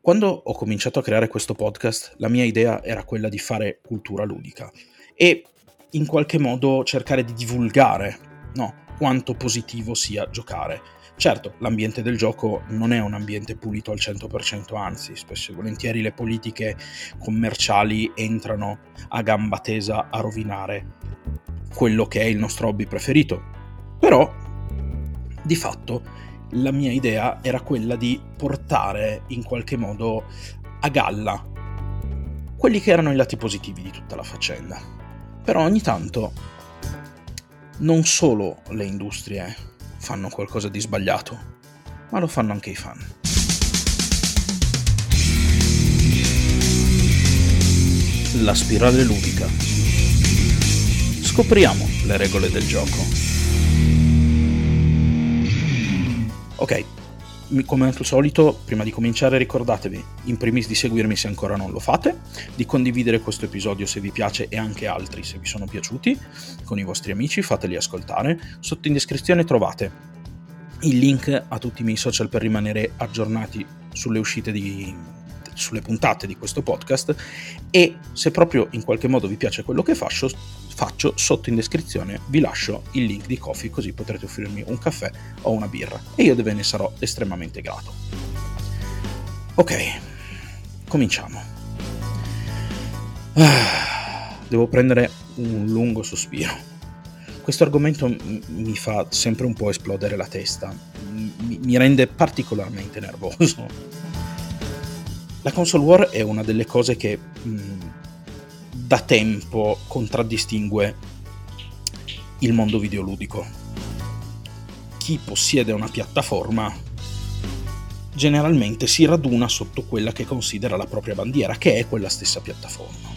Quando ho cominciato a creare questo podcast, la mia idea era quella di fare cultura ludica e in qualche modo cercare di divulgare no, quanto positivo sia giocare. Certo, l'ambiente del gioco non è un ambiente pulito al 100%, anzi, spesso e volentieri le politiche commerciali entrano a gamba tesa a rovinare quello che è il nostro hobby preferito. Però, di fatto, la mia idea era quella di portare in qualche modo a galla quelli che erano i lati positivi di tutta la faccenda. Però ogni tanto non solo le industrie fanno qualcosa di sbagliato, ma lo fanno anche i fan. La spirale ludica. Scopriamo le regole del gioco. Ok, come al solito, prima di cominciare ricordatevi in primis di seguirmi se ancora non lo fate, di condividere questo episodio se vi piace e anche altri se vi sono piaciuti con i vostri amici, fateli ascoltare. Sotto in descrizione trovate il link a tutti i miei social per rimanere aggiornati sulle uscite di, sulle puntate di questo podcast e se proprio in qualche modo vi piace quello che faccio, faccio sotto in descrizione vi lascio il link di Coffee così potrete offrirmi un caffè o una birra e io ve ne sarò estremamente grato. Ok, cominciamo. Ah, devo prendere un lungo sospiro. Questo argomento mi fa sempre un po' esplodere la testa, mi rende particolarmente nervoso. La console war è una delle cose che mh, da tempo contraddistingue il mondo videoludico. Chi possiede una piattaforma generalmente si raduna sotto quella che considera la propria bandiera, che è quella stessa piattaforma.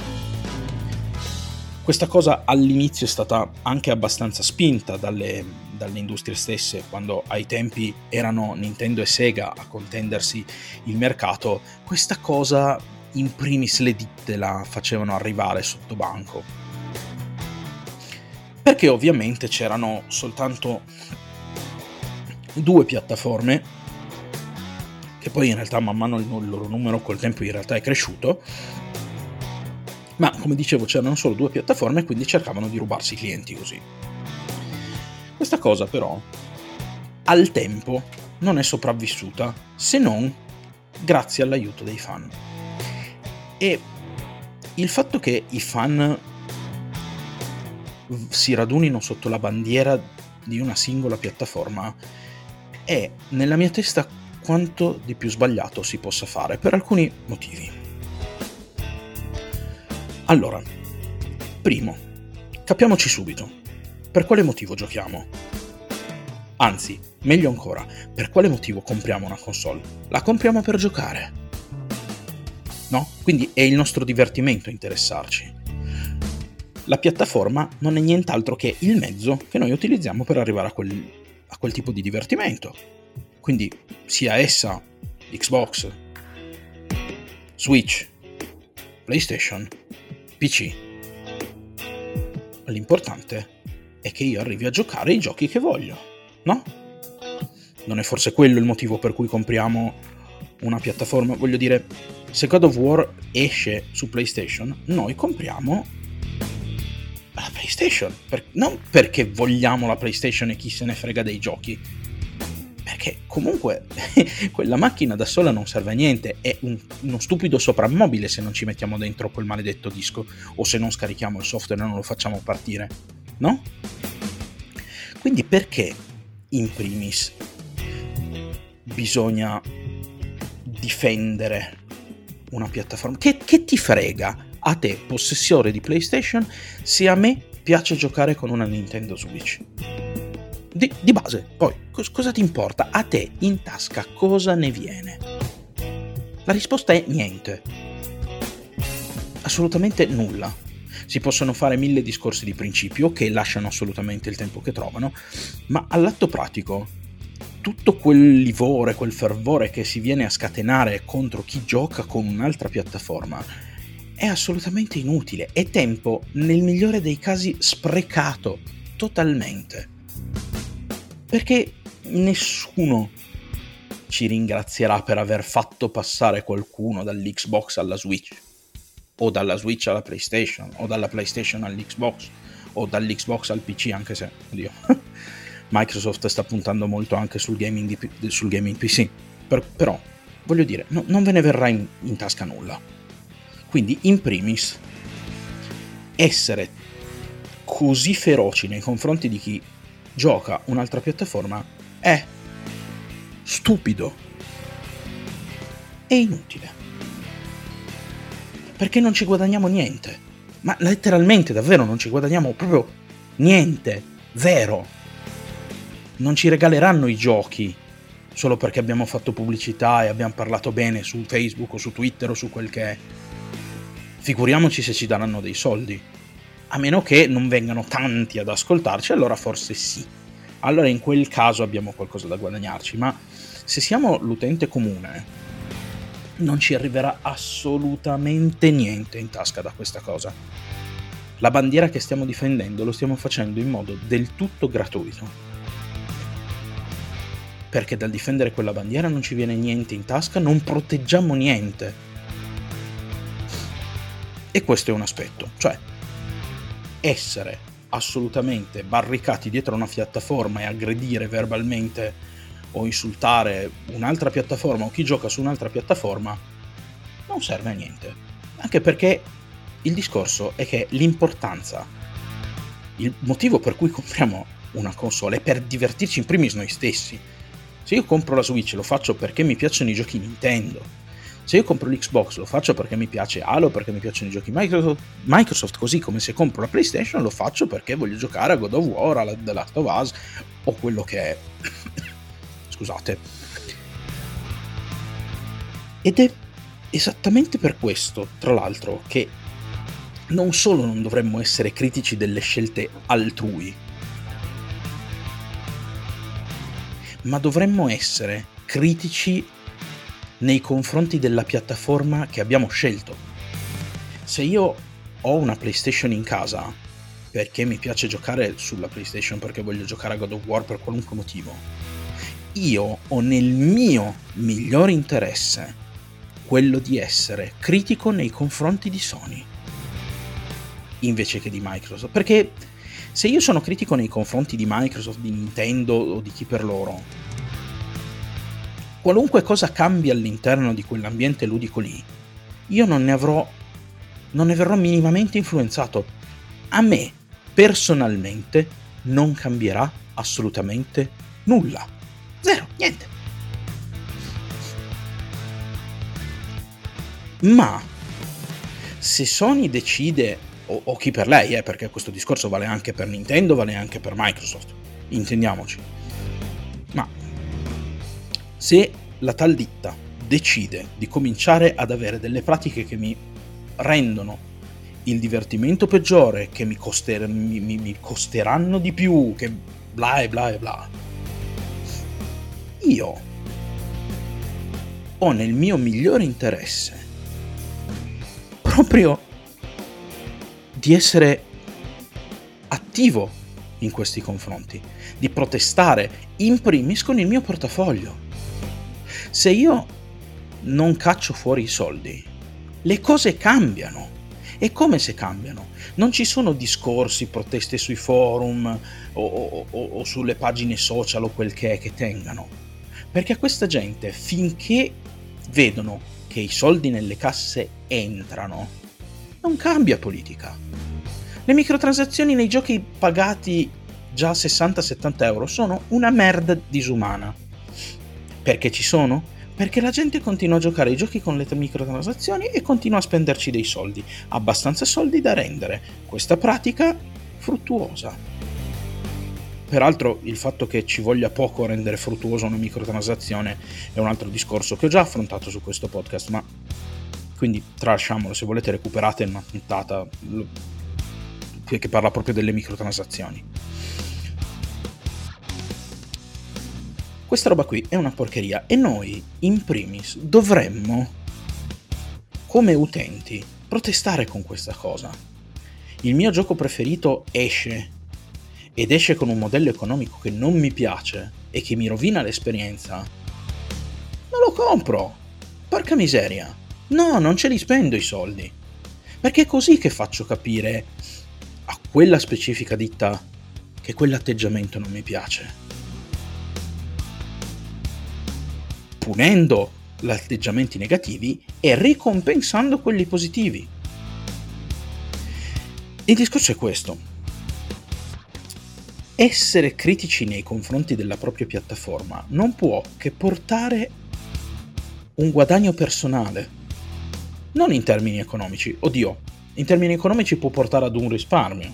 Questa cosa all'inizio è stata anche abbastanza spinta dalle, dalle, industrie stesse, quando ai tempi erano Nintendo e Sega a contendersi il mercato, questa cosa in primis le ditte la facevano arrivare sotto banco. Perché ovviamente c'erano soltanto due piattaforme, che poi in realtà man mano il loro numero col tempo in realtà è cresciuto, ma come dicevo c'erano solo due piattaforme e quindi cercavano di rubarsi i clienti così. Questa cosa però al tempo non è sopravvissuta se non grazie all'aiuto dei fan. E il fatto che i fan si radunino sotto la bandiera di una singola piattaforma è nella mia testa quanto di più sbagliato si possa fare per alcuni motivi. Allora, primo, capiamoci subito, per quale motivo giochiamo? Anzi, meglio ancora, per quale motivo compriamo una console? La compriamo per giocare no? Quindi è il nostro divertimento interessarci. La piattaforma non è nient'altro che il mezzo che noi utilizziamo per arrivare a quel, a quel tipo di divertimento. Quindi sia essa Xbox, Switch, PlayStation, PC. L'importante è che io arrivi a giocare i giochi che voglio, no? Non è forse quello il motivo per cui compriamo una piattaforma? Voglio dire, se God of War esce su PlayStation, noi compriamo la PlayStation. Per, non perché vogliamo la PlayStation e chi se ne frega dei giochi. Perché comunque quella macchina da sola non serve a niente, è un, uno stupido soprammobile se non ci mettiamo dentro quel maledetto disco o se non scarichiamo il software e non lo facciamo partire, no? Quindi perché in primis bisogna difendere una piattaforma. Che, che ti frega a te, possessore di PlayStation, se a me piace giocare con una Nintendo Switch? Di, di base, poi, cos- cosa ti importa? A te in tasca cosa ne viene? La risposta è niente. Assolutamente nulla. Si possono fare mille discorsi di principio che lasciano assolutamente il tempo che trovano, ma all'atto pratico tutto quel livore, quel fervore che si viene a scatenare contro chi gioca con un'altra piattaforma è assolutamente inutile, è tempo, nel migliore dei casi, sprecato totalmente. Perché nessuno ci ringrazierà per aver fatto passare qualcuno dall'Xbox alla Switch, o dalla Switch alla PlayStation, o dalla PlayStation all'Xbox, o dall'Xbox al PC, anche se, oddio, Microsoft sta puntando molto anche sul gaming, di, sul gaming PC. Per, però, voglio dire, no, non ve ne verrà in, in tasca nulla. Quindi, in primis, essere così feroci nei confronti di chi gioca un'altra piattaforma è stupido e inutile. Perché non ci guadagniamo niente. Ma letteralmente, davvero, non ci guadagniamo proprio niente. Zero. Non ci regaleranno i giochi solo perché abbiamo fatto pubblicità e abbiamo parlato bene su Facebook o su Twitter o su quel che è. Figuriamoci se ci daranno dei soldi. A meno che non vengano tanti ad ascoltarci, allora forse sì. Allora in quel caso abbiamo qualcosa da guadagnarci, ma se siamo l'utente comune, non ci arriverà assolutamente niente in tasca da questa cosa. La bandiera che stiamo difendendo lo stiamo facendo in modo del tutto gratuito. Perché dal difendere quella bandiera non ci viene niente in tasca, non proteggiamo niente. E questo è un aspetto, cioè essere assolutamente barricati dietro una piattaforma e aggredire verbalmente o insultare un'altra piattaforma o chi gioca su un'altra piattaforma non serve a niente. Anche perché il discorso è che l'importanza, il motivo per cui compriamo una console è per divertirci in primis noi stessi. Se io compro la Switch lo faccio perché mi piacciono i giochi Nintendo se io compro l'Xbox lo faccio perché mi piace Halo, perché mi piacciono i giochi Microsoft, Microsoft, così come se compro la PlayStation lo faccio perché voglio giocare a God of War, a The Last of Us o quello che è. Scusate. Ed è esattamente per questo, tra l'altro, che non solo non dovremmo essere critici delle scelte altrui, ma dovremmo essere critici nei confronti della piattaforma che abbiamo scelto. Se io ho una PlayStation in casa perché mi piace giocare sulla PlayStation, perché voglio giocare a God of War per qualunque motivo, io ho nel mio miglior interesse quello di essere critico nei confronti di Sony invece che di Microsoft. Perché se io sono critico nei confronti di Microsoft, di Nintendo o di chi per loro, qualunque cosa cambi all'interno di quell'ambiente ludico lì, io non ne avrò, non ne verrò minimamente influenzato. A me, personalmente, non cambierà assolutamente nulla. Zero, niente. Ma se Sony decide, o, o chi per lei, eh, perché questo discorso vale anche per Nintendo, vale anche per Microsoft, intendiamoci, ma se la tal ditta decide di cominciare ad avere delle pratiche che mi rendono il divertimento peggiore, che mi, coster- mi, mi, mi costeranno di più, che bla e bla e bla, io ho nel mio migliore interesse proprio di essere attivo in questi confronti, di protestare in primis con il mio portafoglio. Se io non caccio fuori i soldi, le cose cambiano. E come se cambiano? Non ci sono discorsi, proteste sui forum o, o, o, o sulle pagine social o quel che è che tengano. Perché a questa gente, finché vedono che i soldi nelle casse entrano, non cambia politica. Le microtransazioni nei giochi pagati già 60-70 euro sono una merda disumana. Perché ci sono? Perché la gente continua a giocare ai giochi con le microtransazioni e continua a spenderci dei soldi, abbastanza soldi da rendere questa pratica fruttuosa. Peraltro il fatto che ci voglia poco rendere fruttuosa una microtransazione è un altro discorso che ho già affrontato su questo podcast, ma quindi tralasciamolo, se volete recuperate una puntata che parla proprio delle microtransazioni. Questa roba qui è una porcheria e noi, in primis, dovremmo, come utenti, protestare con questa cosa. Il mio gioco preferito esce ed esce con un modello economico che non mi piace e che mi rovina l'esperienza. lo compro. Porca miseria. No, non ce li spendo i soldi. Perché è così che faccio capire a quella specifica ditta che quell'atteggiamento non mi piace. Punendo gli atteggiamenti negativi e ricompensando quelli positivi. Il discorso è questo. Essere critici nei confronti della propria piattaforma non può che portare un guadagno personale non in termini economici, oddio, in termini economici può portare ad un risparmio,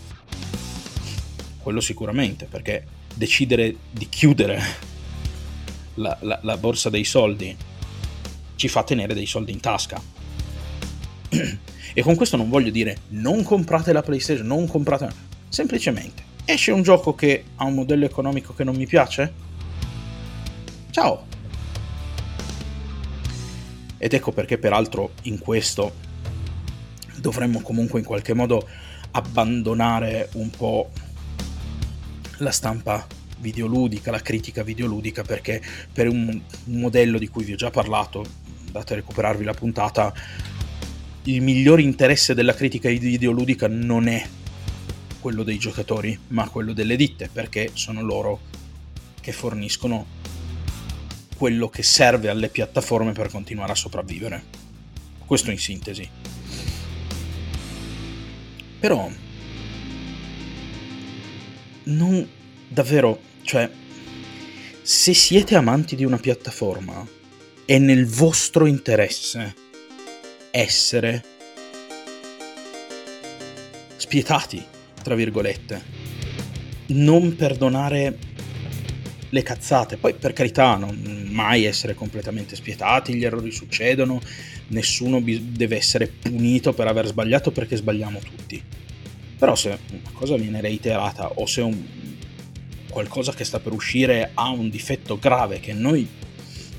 quello sicuramente, perché decidere di chiudere la, la, la borsa dei soldi ci fa tenere dei soldi in tasca. E con questo non voglio dire non comprate la PlayStation, non comprate... Semplicemente, esce un gioco che ha un modello economico che non mi piace? Ciao, ed ecco perché peraltro in questo dovremmo comunque in qualche modo abbandonare un po' la stampa videoludica, la critica videoludica, perché per un, modello di cui vi ho già parlato, andate a recuperarvi la puntata, il miglior interesse della critica videoludica non è quello dei giocatori, ma quello delle ditte, perché sono loro che forniscono quello che serve alle piattaforme per continuare a sopravvivere. Questo in sintesi. Però non davvero, cioè se siete amanti di una piattaforma è nel vostro interesse essere spietati, tra virgolette, non perdonare le cazzate. Poi per carità, non mai essere completamente spietati, gli errori succedono, nessuno deve essere punito per aver sbagliato perché sbagliamo tutti. Però se una cosa viene reiterata o se un, qualcosa che sta per uscire ha un difetto grave che noi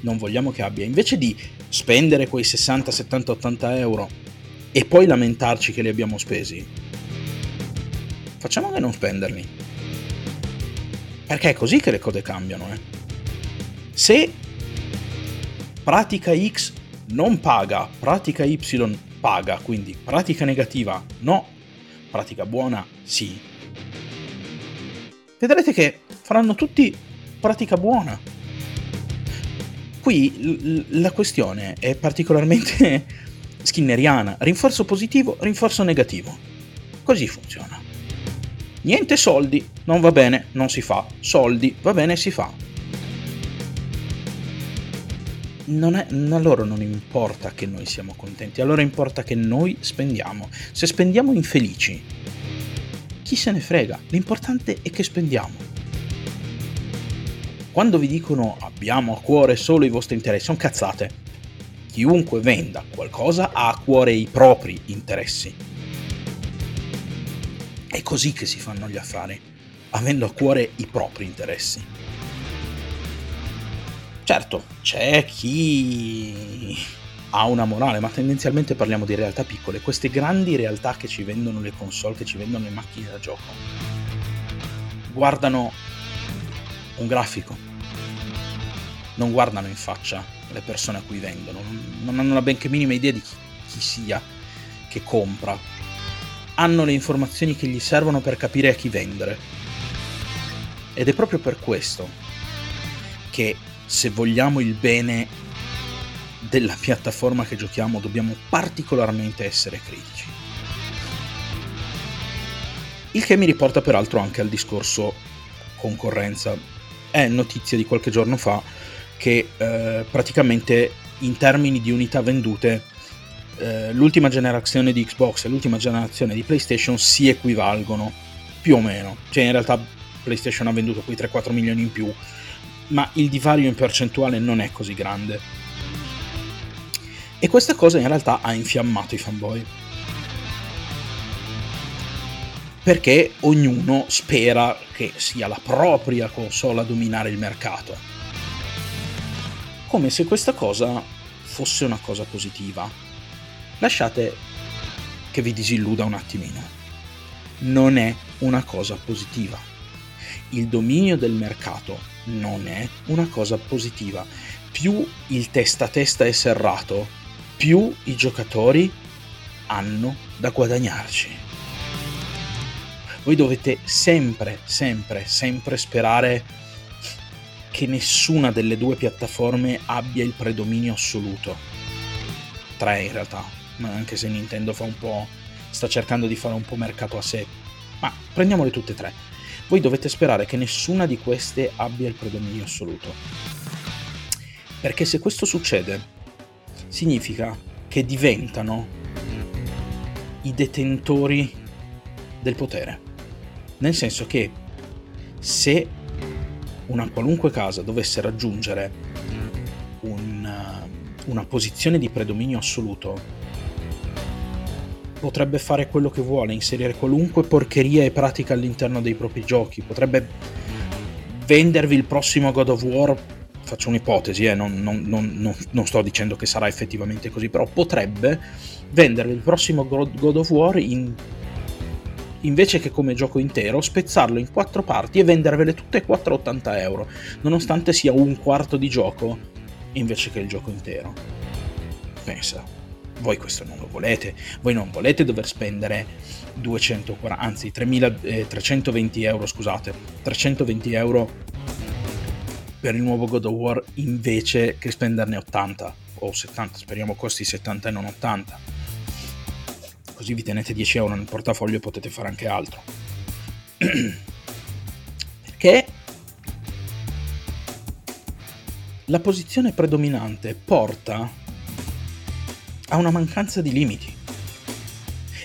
non vogliamo che abbia, invece di spendere quei 60, 70, 80 euro e poi lamentarci che li abbiamo spesi, facciamo che non spenderli perché è così che le cose cambiano. Eh. Se pratica X non paga, pratica Y paga, quindi pratica negativa no, pratica buona sì, vedrete che faranno tutti pratica buona. Qui l- la questione è particolarmente skinneriana, rinforzo positivo, rinforzo negativo. Così funziona. Niente soldi, non va bene, non si fa. Soldi, va bene, si fa. Non è, a loro non importa che noi siamo contenti, a loro importa che noi spendiamo. Se spendiamo infelici, chi se ne frega? L'importante è che spendiamo. Quando vi dicono abbiamo a cuore solo i vostri interessi, sono cazzate. Chiunque venda qualcosa ha a cuore i propri interessi è così che si fanno gli affari, avendo a cuore i propri interessi. Certo, c'è chi ha una morale, ma tendenzialmente parliamo di realtà piccole, queste grandi realtà che ci vendono le console, che ci vendono le macchine da gioco, guardano un grafico, non guardano in faccia le persone a cui vendono, non hanno la benché minima idea di chi, chi sia che compra hanno le informazioni che gli servono per capire a chi vendere. Ed è proprio per questo che se vogliamo il bene della piattaforma che giochiamo dobbiamo particolarmente essere critici. Il che mi riporta peraltro anche al discorso concorrenza. È notizia di qualche giorno fa che eh, praticamente in termini di unità vendute eh, l'ultima generazione di Xbox e l'ultima generazione di PlayStation si equivalgono più o meno. Cioè in realtà PlayStation ha venduto quei 3-4 milioni in più, ma il divario in percentuale non è così grande. E questa cosa in realtà ha infiammato i fanboy. Perché ognuno spera che sia la propria console a dominare il mercato. Come se questa cosa fosse una cosa positiva lasciate che vi disilluda un attimino. Non è una cosa positiva. Il dominio del mercato non è una cosa positiva. più il testa a testa è serrato, più i giocatori hanno da guadagnarci. Voi dovete sempre, sempre, sempre sperare che nessuna delle due piattaforme abbia il predominio assoluto. Tre in realtà, anche se Nintendo fa un po'. sta cercando di fare un po' mercato a sé. Ma prendiamole tutte e tre. Voi dovete sperare che nessuna di queste abbia il predominio assoluto. Perché se questo succede, significa che diventano i detentori del potere. Nel senso che se una qualunque casa dovesse raggiungere un, una posizione di predominio assoluto, potrebbe fare quello che vuole, inserire qualunque porcheria e pratica all'interno dei propri giochi, potrebbe vendervi il prossimo God of War, faccio un'ipotesi, eh, non, non, non, non, sto dicendo che sarà effettivamente così, però potrebbe vendervi il prossimo God of War in, invece che come gioco intero, spezzarlo in quattro parti e vendervele tutte e quattro a 80 euro, nonostante sia un quarto di gioco invece che il gioco intero. Pensa. Voi questo non lo volete, voi non volete dover spendere 240, anzi 3.000, eh, 320 euro, scusate, 320 euro per il nuovo God of War invece che spenderne 80 o 70, speriamo costi 70 e non 80. Così vi tenete 10 euro nel portafoglio e potete fare anche altro. Perché la posizione predominante porta ha una mancanza di limiti.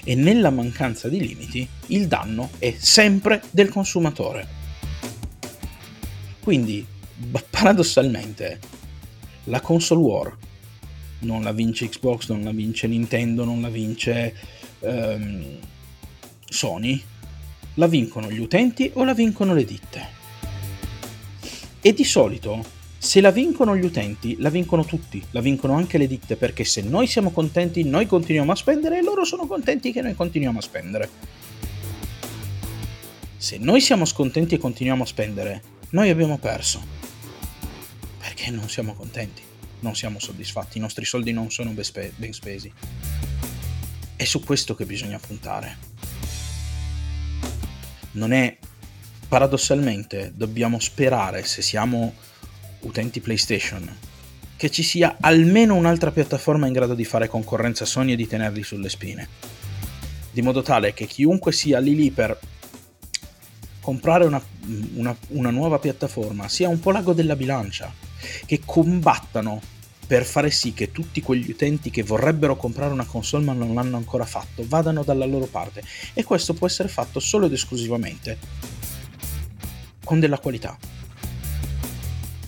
E nella mancanza di limiti il danno è sempre del consumatore. Quindi, paradossalmente, la console war non la vince Xbox, non la vince Nintendo, non la vince um, Sony, la vincono gli utenti o la vincono le ditte. E di solito se la vincono gli utenti, la vincono tutti, la vincono anche le ditte, perché se noi siamo contenti, noi continuiamo a spendere e loro sono contenti che noi continuiamo a spendere. Se noi siamo scontenti e continuiamo a spendere, noi abbiamo perso. Perché non siamo contenti, non siamo soddisfatti, i nostri soldi non sono ben spesi. È su questo che bisogna puntare. Non è paradossalmente dobbiamo sperare se siamo utenti PlayStation, che ci sia almeno un'altra piattaforma in grado di fare concorrenza a Sony e di tenerli sulle spine. Di modo tale che chiunque sia lì lì per comprare una, una, una nuova piattaforma sia un po' l'ago della bilancia, che combattano per fare sì che tutti quegli utenti che vorrebbero comprare una console ma non l'hanno ancora fatto vadano dalla loro parte e questo può essere fatto solo ed esclusivamente con della qualità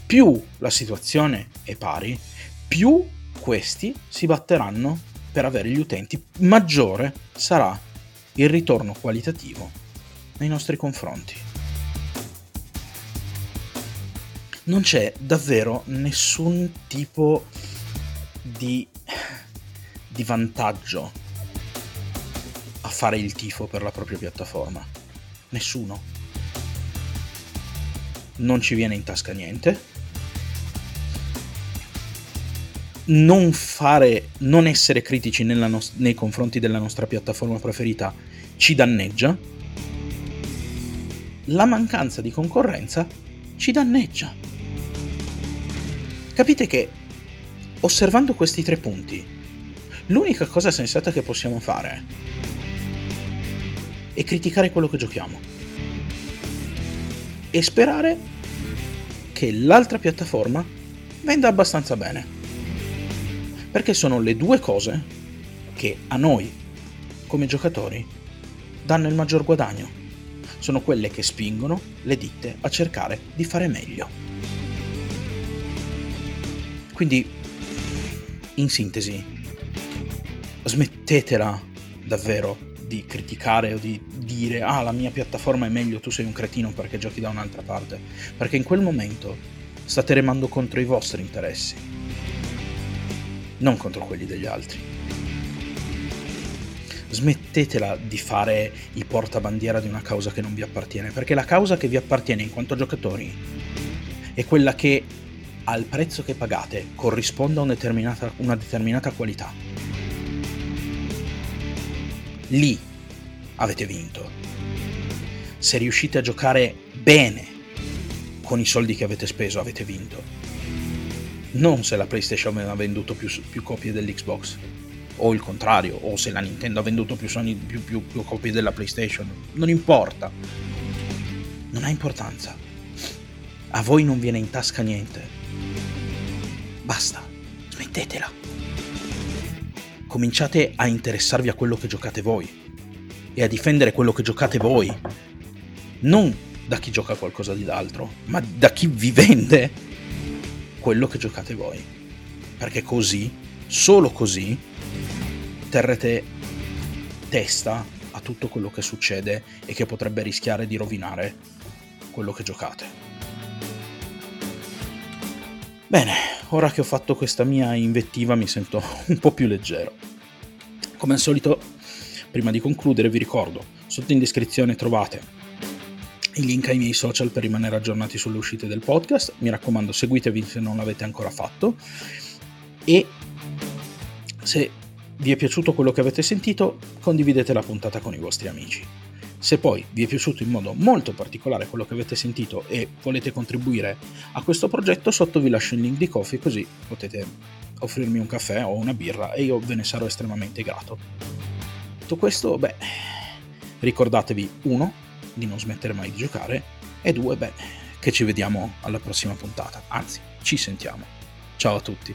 più la situazione è pari, più questi si batteranno per avere gli utenti, maggiore sarà il ritorno qualitativo nei nostri confronti. Non c'è davvero nessun tipo di, di vantaggio a fare il tifo per la propria piattaforma. Nessuno. Non ci viene in tasca niente non fare, non essere critici no- nei confronti della nostra piattaforma preferita ci danneggia, la mancanza di concorrenza ci danneggia. Capite che osservando questi tre punti, l'unica cosa sensata che possiamo fare è criticare quello che giochiamo e sperare che l'altra piattaforma venda abbastanza bene perché sono le due cose che a noi, come giocatori, danno il maggior guadagno. Sono quelle che spingono le ditte a cercare di fare meglio. Quindi, in sintesi, smettetela davvero di criticare o di dire ah la mia piattaforma è meglio, tu sei un cretino perché giochi da un'altra parte, perché in quel momento state remando contro i vostri interessi non contro quelli degli altri. Smettetela di fare i portabandiera di una causa che non vi appartiene, perché la causa che vi appartiene in quanto giocatori è quella che al prezzo che pagate corrisponda una determinata, una determinata qualità, lì avete vinto. Se riuscite a giocare bene con i soldi che avete speso, avete vinto. Non se la PlayStation ha venduto più, più copie dell'Xbox, o il contrario, o se la Nintendo ha venduto più, Sony, più, più, più copie della PlayStation. Non importa. Non ha importanza. A voi non viene in tasca niente. Basta, smettetela. Cominciate a interessarvi a quello che giocate voi e a difendere quello che giocate voi. Non da chi gioca qualcosa di altro, ma da chi vi vende quello che giocate voi. Perché così, solo così, terrete testa a tutto quello che succede e che potrebbe rischiare di rovinare quello che giocate. Bene, ora che ho fatto questa mia invettiva mi sento un po' più leggero. Come al solito, prima di concludere vi ricordo, sotto in descrizione trovate il link ai miei social per rimanere aggiornati sulle uscite del podcast. Mi raccomando, seguitevi se non l'avete ancora fatto. E se vi è piaciuto quello che avete sentito, condividete la puntata con i vostri amici. Se poi vi è piaciuto in modo molto particolare quello che avete sentito e volete contribuire a questo progetto, sotto vi lascio il link di Coffee così potete offrirmi un caffè o una birra e io ve ne sarò estremamente grato. Detto questo, beh, ricordatevi uno di non smettere mai di giocare e due, beh, che ci vediamo alla prossima puntata, anzi, ci sentiamo. Ciao a tutti.